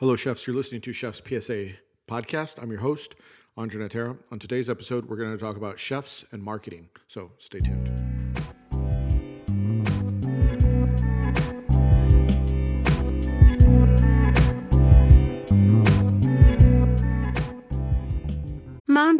Hello, chefs. You're listening to Chef's PSA podcast. I'm your host, Andre Natera. On today's episode, we're going to talk about chefs and marketing. So stay tuned.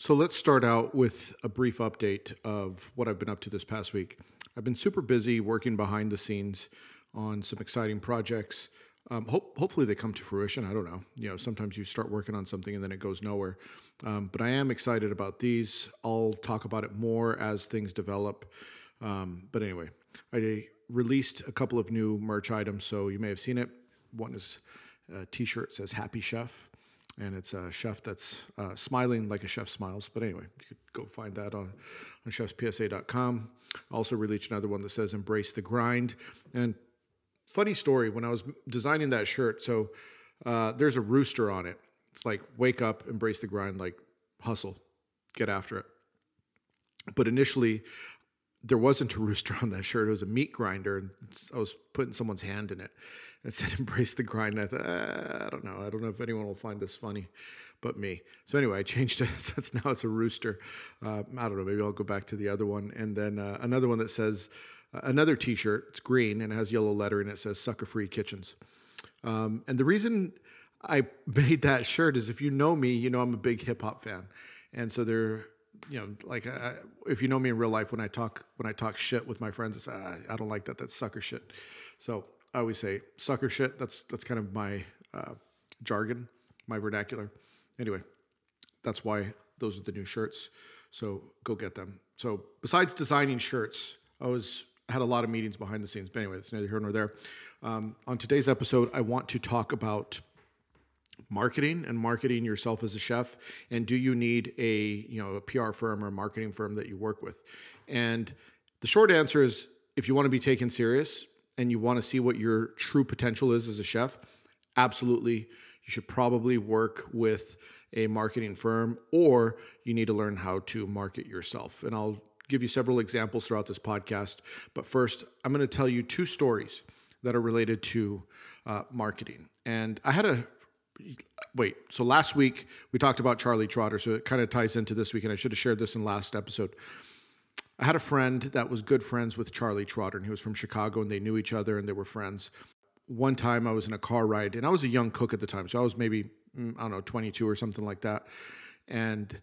So let's start out with a brief update of what I've been up to this past week. I've been super busy working behind the scenes on some exciting projects. Um, hope, hopefully they come to fruition. I don't know. You know, sometimes you start working on something and then it goes nowhere. Um, but I am excited about these. I'll talk about it more as things develop. Um, but anyway, I released a couple of new merch items, so you may have seen it. One is a T-shirt says "Happy Chef." And it's a chef that's uh, smiling like a chef smiles. But anyway, you could go find that on, on chefspsa.com. Also released another one that says embrace the grind. And funny story, when I was designing that shirt, so uh, there's a rooster on it. It's like wake up, embrace the grind, like hustle, get after it. But initially, there wasn't a rooster on that shirt. It was a meat grinder, and I was putting someone's hand in it. It said "Embrace the grind." And I thought, ah, I don't know. I don't know if anyone will find this funny, but me. So anyway, I changed it. Now it's a rooster. Uh, I don't know. Maybe I'll go back to the other one, and then uh, another one that says uh, another T-shirt. It's green and it has yellow lettering. It says "Sucker Free Kitchens." Um, and the reason I made that shirt is if you know me, you know I'm a big hip hop fan, and so there you know, like I, if you know me in real life, when I talk when I talk shit with my friends, it's ah, I don't like that. That's sucker shit. So I always say sucker shit. That's that's kind of my uh, jargon, my vernacular. Anyway, that's why those are the new shirts. So go get them. So besides designing shirts, I was had a lot of meetings behind the scenes. But anyway, it's neither here nor there. Um, on today's episode, I want to talk about marketing and marketing yourself as a chef and do you need a you know a PR firm or a marketing firm that you work with and the short answer is if you want to be taken serious and you want to see what your true potential is as a chef absolutely you should probably work with a marketing firm or you need to learn how to market yourself and I'll give you several examples throughout this podcast but first I'm going to tell you two stories that are related to uh, marketing and I had a wait. So last week we talked about Charlie Trotter, so it kind of ties into this week, and I should have shared this in last episode. I had a friend that was good friends with Charlie Trotter, and he was from Chicago, and they knew each other, and they were friends. One time I was in a car ride, and I was a young cook at the time, so I was maybe mm, I don't know 22 or something like that, and.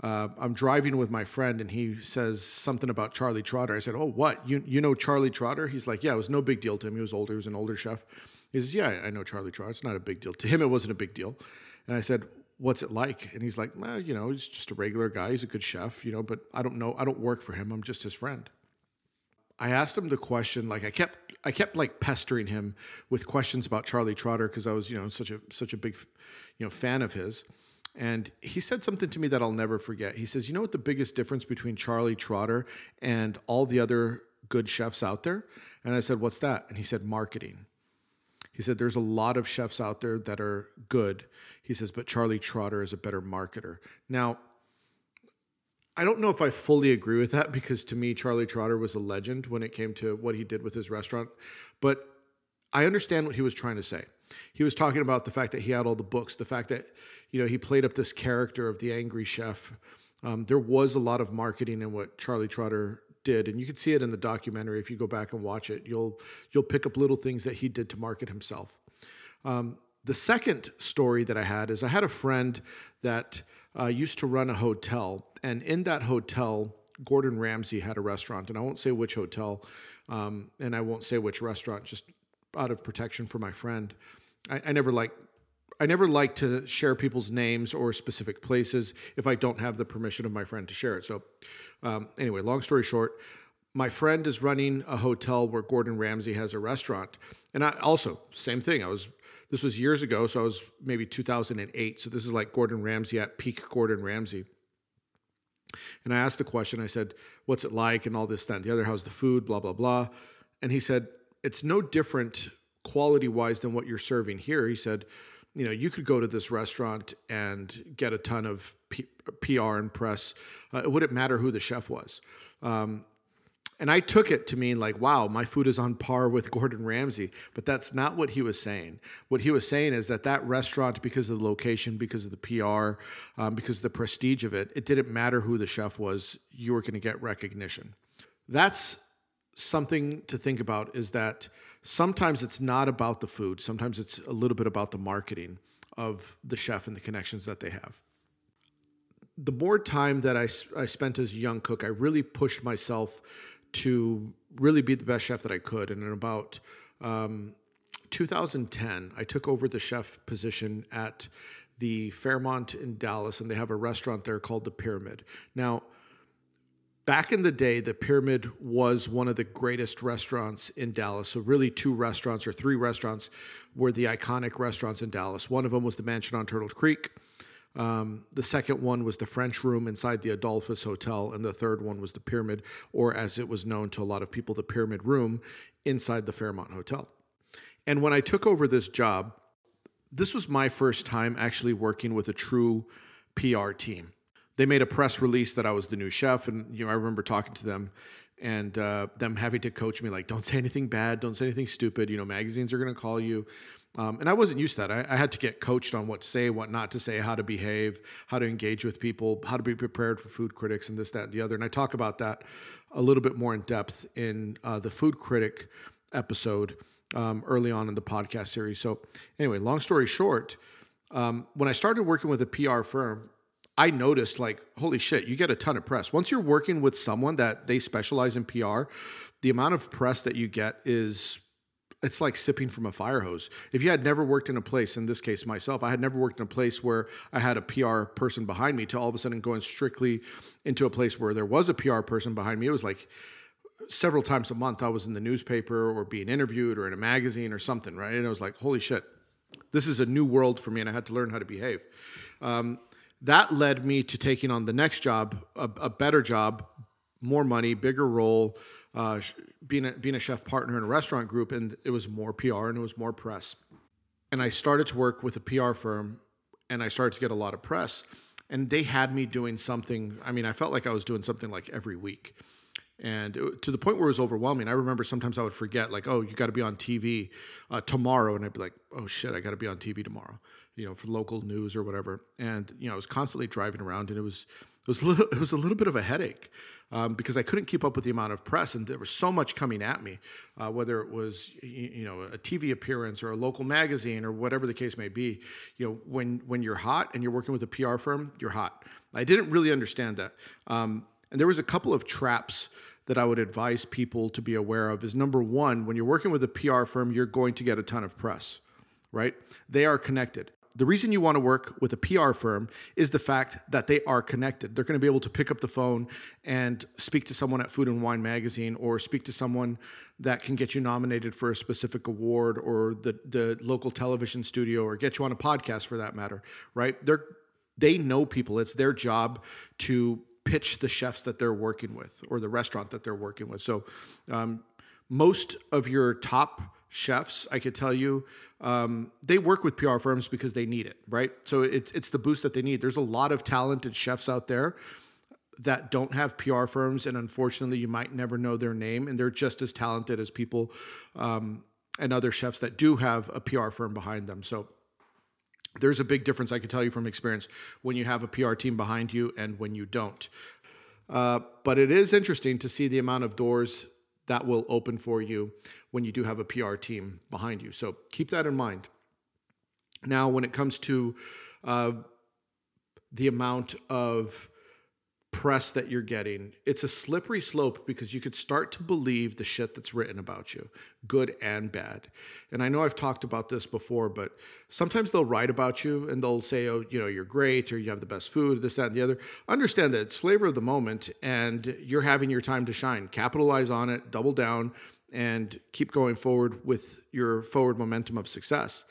Uh, I'm driving with my friend and he says something about Charlie Trotter. I said, "Oh, what? You you know Charlie Trotter?" He's like, "Yeah, it was no big deal to him. He was older. He was an older chef." He says, Yeah, I know Charlie Trotter. It's not a big deal. To him, it wasn't a big deal. And I said, What's it like? And he's like, Well, you know, he's just a regular guy. He's a good chef, you know, but I don't know. I don't work for him. I'm just his friend. I asked him the question, like I kept I kept like pestering him with questions about Charlie Trotter because I was, you know, such a such a big, you know, fan of his. And he said something to me that I'll never forget. He says, "You know what the biggest difference between Charlie Trotter and all the other good chefs out there?" And I said, "What's that?" And he said, "Marketing." He said, There's a lot of chefs out there that are good. He says, but Charlie Trotter is a better marketer. Now, I don't know if I fully agree with that because to me, Charlie Trotter was a legend when it came to what he did with his restaurant. But I understand what he was trying to say. He was talking about the fact that he had all the books, the fact that, you know, he played up this character of the angry chef. Um, there was a lot of marketing in what Charlie Trotter did, and you can see it in the documentary if you go back and watch it. You'll you'll pick up little things that he did to market himself. Um, the second story that I had is I had a friend that uh, used to run a hotel, and in that hotel, Gordon Ramsay had a restaurant, and I won't say which hotel, um, and I won't say which restaurant, just out of protection for my friend. I, I never like I never like to share people's names or specific places if I don't have the permission of my friend to share it. So, um, anyway, long story short, my friend is running a hotel where Gordon Ramsay has a restaurant, and I also same thing. I was this was years ago, so I was maybe 2008. So this is like Gordon Ramsay at peak Gordon Ramsay. And I asked the question. I said, "What's it like?" and all this, and the other. How's the food? Blah blah blah. And he said, "It's no different quality wise than what you're serving here." He said you know, you could go to this restaurant and get a ton of P- PR and press. Uh, it wouldn't matter who the chef was. Um, and I took it to mean like, wow, my food is on par with Gordon Ramsay. But that's not what he was saying. What he was saying is that that restaurant, because of the location, because of the PR, um, because of the prestige of it, it didn't matter who the chef was, you were going to get recognition. That's something to think about is that sometimes it's not about the food, sometimes it's a little bit about the marketing of the chef and the connections that they have. The more time that I, I spent as a young cook, I really pushed myself to really be the best chef that I could. And in about um, 2010, I took over the chef position at the Fairmont in Dallas, and they have a restaurant there called the Pyramid. Now, back in the day, the Pyramid was one of the greatest restaurants in Dallas. So, really, two restaurants or three restaurants were the iconic restaurants in Dallas. One of them was the Mansion on Turtle Creek. Um, the second one was the French Room inside the Adolphus Hotel, and the third one was the Pyramid, or as it was known to a lot of people, the Pyramid Room inside the Fairmont Hotel. And when I took over this job, this was my first time actually working with a true PR team they made a press release that I was the new chef, and you know I remember talking to them and uh, them having to coach me like, don't say anything bad, don't say anything stupid. You know, magazines are going to call you. Um, and I wasn't used to that. I, I, had to get coached on what to say, what not to say, how to behave, how to engage with people, how to be prepared for food critics, and this, that, and the other. And I talk about that a little bit more in depth in uh, the food critic episode um, early on in the podcast series. So, anyway, long story short, um, when I started working with a PR firm, I noticed like, holy shit, you get a ton of press. Once you're working with someone that they specialize in PR, the amount of press that you get is it's like sipping from a fire hose. If you had never worked in a place, in this case myself, I had never worked in a place where I had a PR person behind me to all of a sudden going strictly into a place where there was a PR person behind me. It was like several times a month I was in the newspaper or being interviewed or in a magazine or something, right? And I was like, holy shit, this is a new world for me and I had to learn how to behave. Um, that led me to taking on the next job, a, a better job, more money, bigger role, uh, being a, being a chef partner in a restaurant group, and it was more PR and it was more press. And I started to work with a PR firm, and I started to get a lot of press. And they had me doing something. I mean, I felt like I was doing something like every week, and it, to the point where it was overwhelming. I remember sometimes I would forget, like, "Oh, you got to be on TV uh, tomorrow," and I'd be like, "Oh shit, I got to be on TV tomorrow." You know, for local news or whatever. And you know, I was constantly driving around, and it was it was a little, it was a little bit of a headache um, because I couldn't keep up with the amount of press, and there was so much coming at me, uh, whether it was you know a TV appearance or a local magazine or whatever the case may be. You know, when when you're hot and you're working with a PR firm, you're hot. I didn't really understand that, um, and there was a couple of traps that I would advise people to be aware of. Is number one, when you're working with a PR firm, you're going to get a ton of press, right? They are connected the reason you want to work with a PR firm is the fact that they are connected. They're going to be able to pick up the phone and speak to someone at Food and Wine magazine or speak to someone that can get you nominated for a specific award or the the local television studio or get you on a podcast for that matter, right? They're they know people. It's their job to pitch the chefs that they're working with or the restaurant that they're working with. So um, most of your top chefs, I could tell you, um, they work with PR firms because they need it, right? So it's it's the boost that they need. There's a lot of talented chefs out there that don't have PR firms, and unfortunately, you might never know their name, and they're just as talented as people um, and other chefs that do have a PR firm behind them. So there's a big difference, I can tell you from experience, when you have a PR team behind you and when you don't. Uh, but it is interesting to see the amount of doors that will open for you when you do have a PR team behind you. So keep that in mind. Now, when it comes to uh, the amount of press that you're getting, it's a slippery slope because you could start to believe the shit that's written about you, good and bad. And I know I've talked about this before, but sometimes they'll write about you and they'll say, oh, you know, you're great or you have the best food, this, that, and the other. Understand that it's flavor of the moment and you're having your time to shine. Capitalize on it, double down, and keep going forward with your forward momentum of success.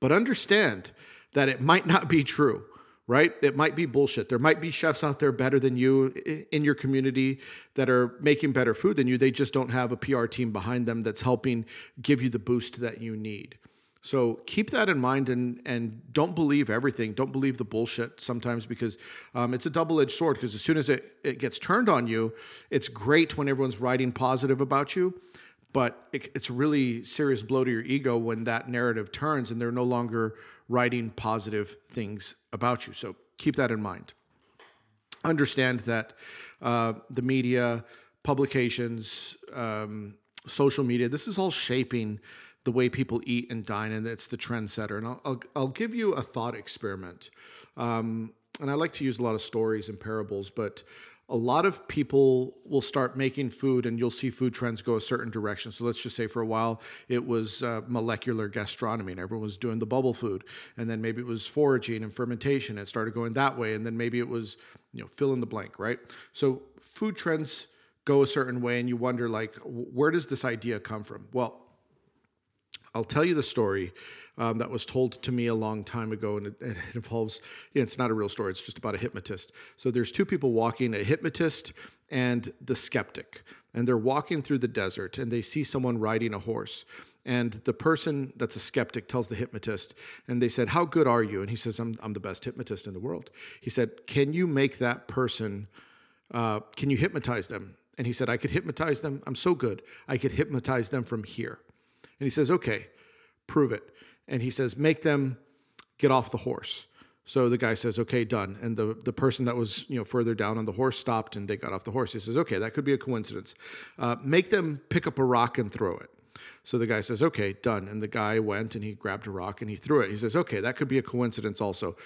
But understand that it might not be true right? It might be bullshit. There might be chefs out there better than you in your community that are making better food than you. They just don't have a PR team behind them that's helping give you the boost that you need. So keep that in mind and and don't believe everything. Don't believe the bullshit sometimes because um, it's a double edged sword. Because as soon as it, it gets turned on you, it's great when everyone's writing positive about you but it, it's a really serious blow to your ego when that narrative turns and they're no longer writing positive things about you. So keep that in mind. Understand that uh, the media, publications, um, social media, this is all shaping the way people eat and dine, and it's the trendsetter. And I'll, I'll, I'll give you a thought experiment. Um, and I like to use a lot of stories and parables, but a lot of people will start making food and you'll see food trends go a certain direction. So let's just say for a while it was uh, molecular gastronomy and everyone was doing the bubble food. And then maybe it was foraging and fermentation. It started going that way. And then maybe it was, you know, fill in the blank, right? So food trends go a certain way and you wonder like, where does this idea come from? Well, I'll tell you the story um, that was told to me a long time ago, and it, it involves, you know, it's not a real story, it's just about a hypnotist. So there's two people walking, a hypnotist and the skeptic, and they're walking through the desert and they see someone riding a horse. And the person that's a skeptic tells the hypnotist, and they said, How good are you? And he says, I'm, I'm the best hypnotist in the world. He said, Can you make that person, uh, can you hypnotize them? And he said, I could hypnotize them. I'm so good. I could hypnotize them from here. And he says, Okay, prove it and he says, make them get off the horse. So the guy says, okay, done. And the, the person that was you know further down on the horse stopped and they got off the horse. He says, okay, that could be a coincidence. Uh, make them pick up a rock and throw it. So the guy says, okay, done. And the guy went and he grabbed a rock and he threw it. He says, okay, that could be a coincidence also.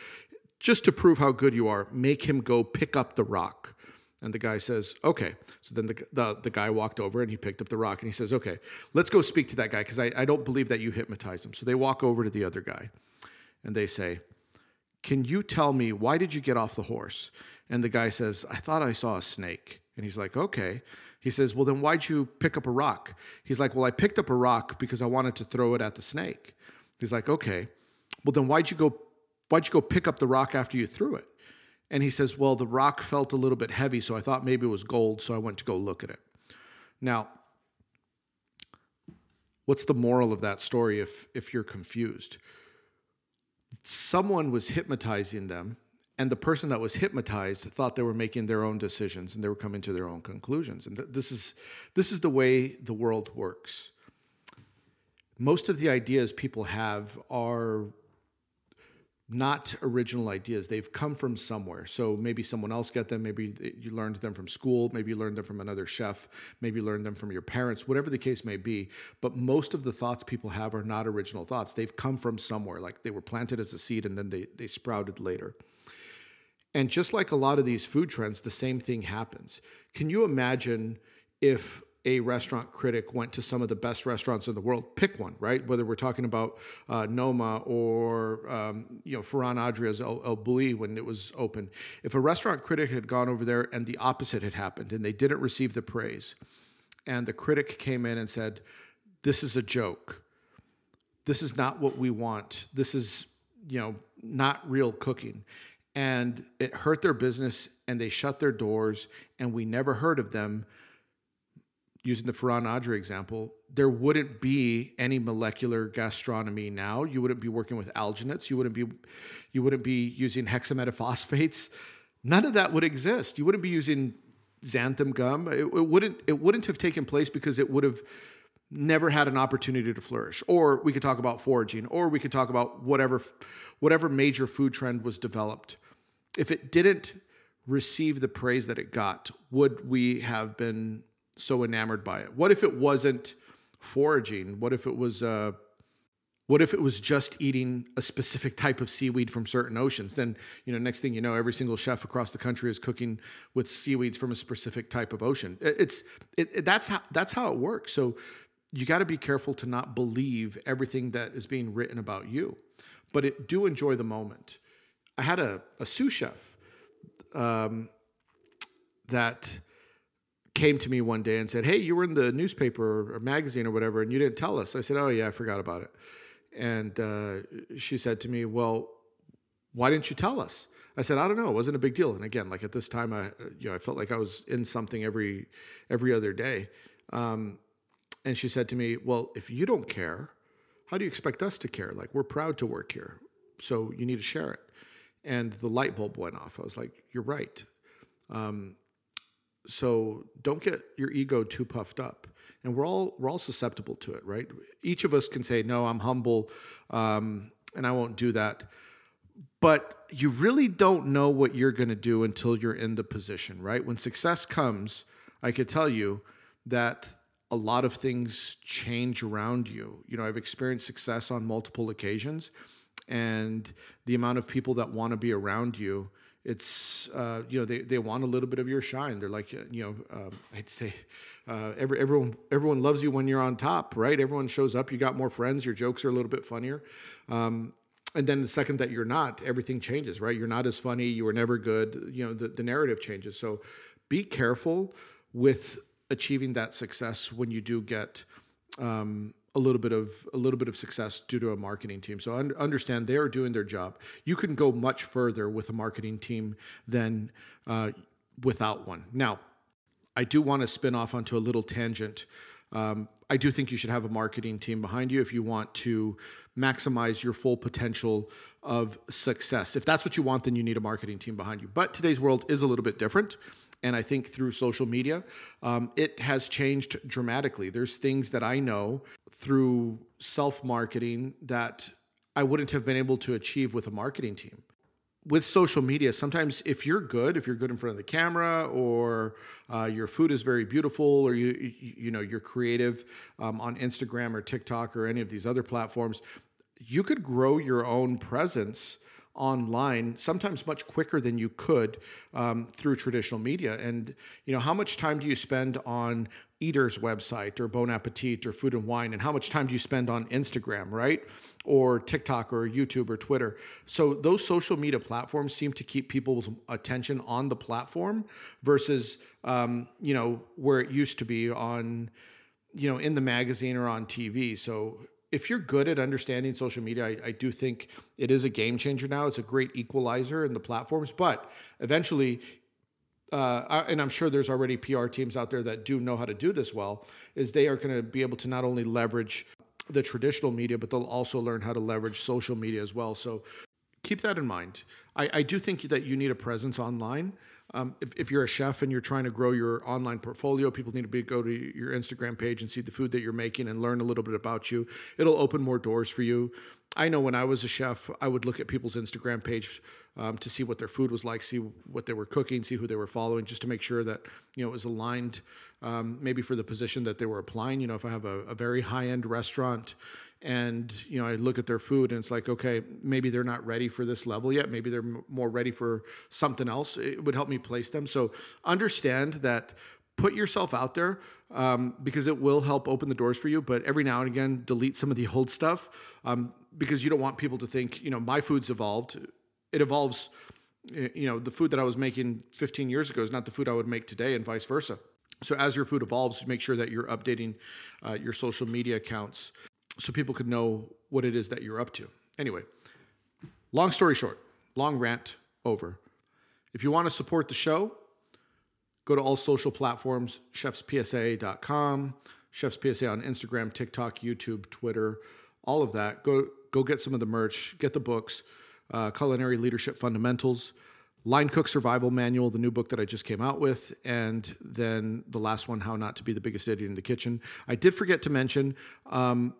Just to prove how good you are, make him go pick up the rock. And the guy says, okay. So then the, the, the, guy walked over and he picked up the rock and he says, okay, let's go speak to that guy because I, I don't believe that you hypnotized him. So they walk over to the other guy and they say, can you tell me why did you get off the horse? And the guy says, I thought I saw a snake. And he's like, okay. He says, well, then why'd you pick up a rock? He's like, well, I picked up a rock because I wanted to throw it at the snake. He's like, okay. Well, then why'd you go, why'd you go pick up the rock after you threw it? And he says, Well, the rock felt a little bit heavy, so I thought maybe it was gold, so I went to go look at it. Now, what's the moral of that story if, if you're confused? Someone was hypnotizing them, and the person that was hypnotized thought they were making their own decisions and they were coming to their own conclusions. And th- this, is, this is the way the world works. Most of the ideas people have are not original ideas. They've come from somewhere. So maybe someone else got them. Maybe you learned them from school. Maybe you learned them from another chef. Maybe you learned them from your parents, whatever the case may be. But most of the thoughts people have are not original thoughts. They've come from somewhere. Like they were planted as a seed and then they, they sprouted later. And just like a lot of these food trends, the same thing happens. Can you imagine if a restaurant critic went to some of the best restaurants in the world, pick one, right? Whether we're talking about uh, Noma or um, you know Ferran Adria's El, El Bulli when it was open. If a restaurant critic had gone over there and the opposite had happened and they didn't receive the praise, and the critic came in and said, "This is a joke. This is not what we want. This is you know not real cooking." And it hurt their business, and they shut their doors, and we never heard of them using the Ferran Adria example, there wouldn't be any molecular gastronomy now. You wouldn't be working with alginates. You wouldn't be, you wouldn't be using hexametaphosphates. None of that would exist. You wouldn't be using xanthan gum. It, it wouldn't. It wouldn't have taken place because it would have never had an opportunity to flourish. Or we could talk about foraging. Or we could talk about whatever, whatever major food trend was developed. If it didn't receive the praise that it got, would we have been so enamored by it? What if it wasn't foraging? What if it was, uh, What if it was just eating a specific type of seaweed from certain oceans? Then, you know, next thing you know, every single chef across the country is cooking with seaweeds from a specific type of ocean. It's it, it, that's how that's how it works. So you got to be careful to not believe everything that is being written about you, but it, do enjoy the moment. I had a, a sous chef um, that came to me one day and said, "Hey, you were in the newspaper or magazine or whatever, and you didn't tell us." I said, "Oh yeah, I forgot about it." And uh, she said to me, Well, why didn't you tell us? I said, I don't know. It wasn't a big deal. And again, like at this time, I, you know, I felt like I was in something every, every other day. Um, and she said to me, well, if you don't care, how do you expect us to care? Like we're proud to work here. So you need to share it. And the light bulb went off. I was like, you're right. Um, so don't get your ego too puffed up. And we're all we're all susceptible to it right? Each of us can say no i'm humble um, and i won't do that. But you really don't know what you're going to do until you're in the position right? When success comes i could tell you that a lot of things change around you. You know i've experienced success on multiple occasions and the amount of people that want to be around you it's uh, you know they, they want a little bit of your shine. They're like you know um, I'd say uh, every, everyone everyone loves you when you're on top, right? Everyone shows up. You got more friends. Your jokes are a little bit funnier. Um, and then the second that you're not, everything changes, right? You're not as funny. You were never good. You know the, the narrative changes. So be careful with achieving that success when you do get um, a little bit of a little bit of success due to a marketing team. So un- understand they are doing their job. You can go much further with a marketing team than uh, without one. Now, I do want to spin off onto a little tangent. Um, I do think you should have a marketing team behind you if you want to maximize your full potential of success. If that's what you want, then you need a marketing team behind you. But today's world is a little bit different. And I think through social media, um, it has changed dramatically. There's things that I know through self marketing that I wouldn't have been able to achieve with a marketing team. With social media, sometimes if you're good, if you're good in front of the camera, or uh, your food is very beautiful, or you you, know you're creative um, on Instagram or TikTok or any of these other platforms, you could grow your own presence online sometimes much quicker than you could um, through traditional media. And you know how much time do you spend on eater's website or bon appetit or food and wine and how much time do you spend on instagram right? Or tiktok or youtube or twitter. So those social media platforms seem to keep people's attention on the platform versus um, you know where it used to be on you know in the magazine or on tv so if you're good at understanding social media, I, I, do think it is a game changer now. It's a great equalizer in the platforms, but eventually, uh, and I'm sure there's already PR teams out there that do know how to do this well, is they are going to be able to not only leverage the traditional media, but they'll also learn how to leverage social media as well. So keep that in mind. I, I do think that you need a presence online. Um, if, if, you're a chef and you're trying to grow your online portfolio, people need to be, go to your Instagram page and see the food that you're making and learn a little bit about you. It'll open more doors for you. I know when I was a chef, I would look at people's Instagram page um, to see what their food was like, see what they were cooking, see who they were following, just to make sure that you know it was aligned, um, maybe for the position that they were applying. You know, if I have a, a very high end restaurant and you know i look at their food and it's like okay maybe they're not ready for this level yet. Maybe they're m- more ready for something else. It would help me place them. So understand that put yourself out there um, because it will help open the doors for you. But every now and again delete some of the old stuff um, because you don't want people to think you know my food's evolved. It evolves you know the food that i was making 15 years ago is not the food i would make today and vice versa. So as your food evolves make sure that you're updating uh, your social media accounts so people could know what it is that you're up to. Anyway, long story short, long rant over. If you want to support the show, go to all social platforms, chefspsa.com, Chefs PSA on Instagram, TikTok, YouTube, Twitter, all of that. Go go get some of the merch, get the books, uh, Culinary Leadership Fundamentals, Line Cook Survival Manual, the new book that I just came out with, and then the last one, How Not to Be the Biggest Idiot in the Kitchen. I did forget to mention. Um,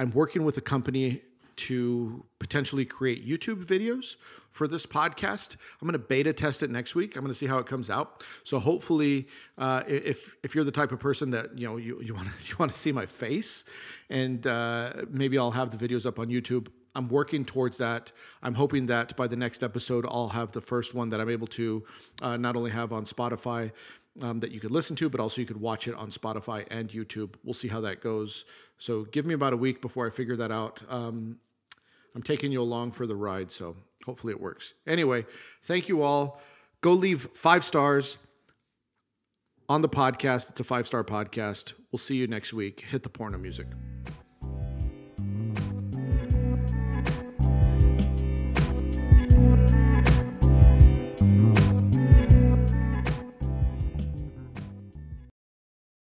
I'm working with a company to potentially create YouTube videos for this podcast. I'm going to beta test it next week. I'm going to see how it comes out. So hopefully, uh, if if you're the type of person that you know you you want to you want to see my face, and uh, maybe I'll have the videos up on YouTube. I'm working towards that. I'm hoping that by the next episode, I'll have the first one that I'm able to uh, not only have on Spotify um, that you could listen to, but also you could watch it on Spotify and YouTube. We'll see how that goes. So give me about a week before I figure that out. Um, I'm taking you along for the ride, so hopefully it works. Anyway, thank you all. Go leave five stars on the podcast. It's a five star podcast. We'll see you next week. Hit the porno music.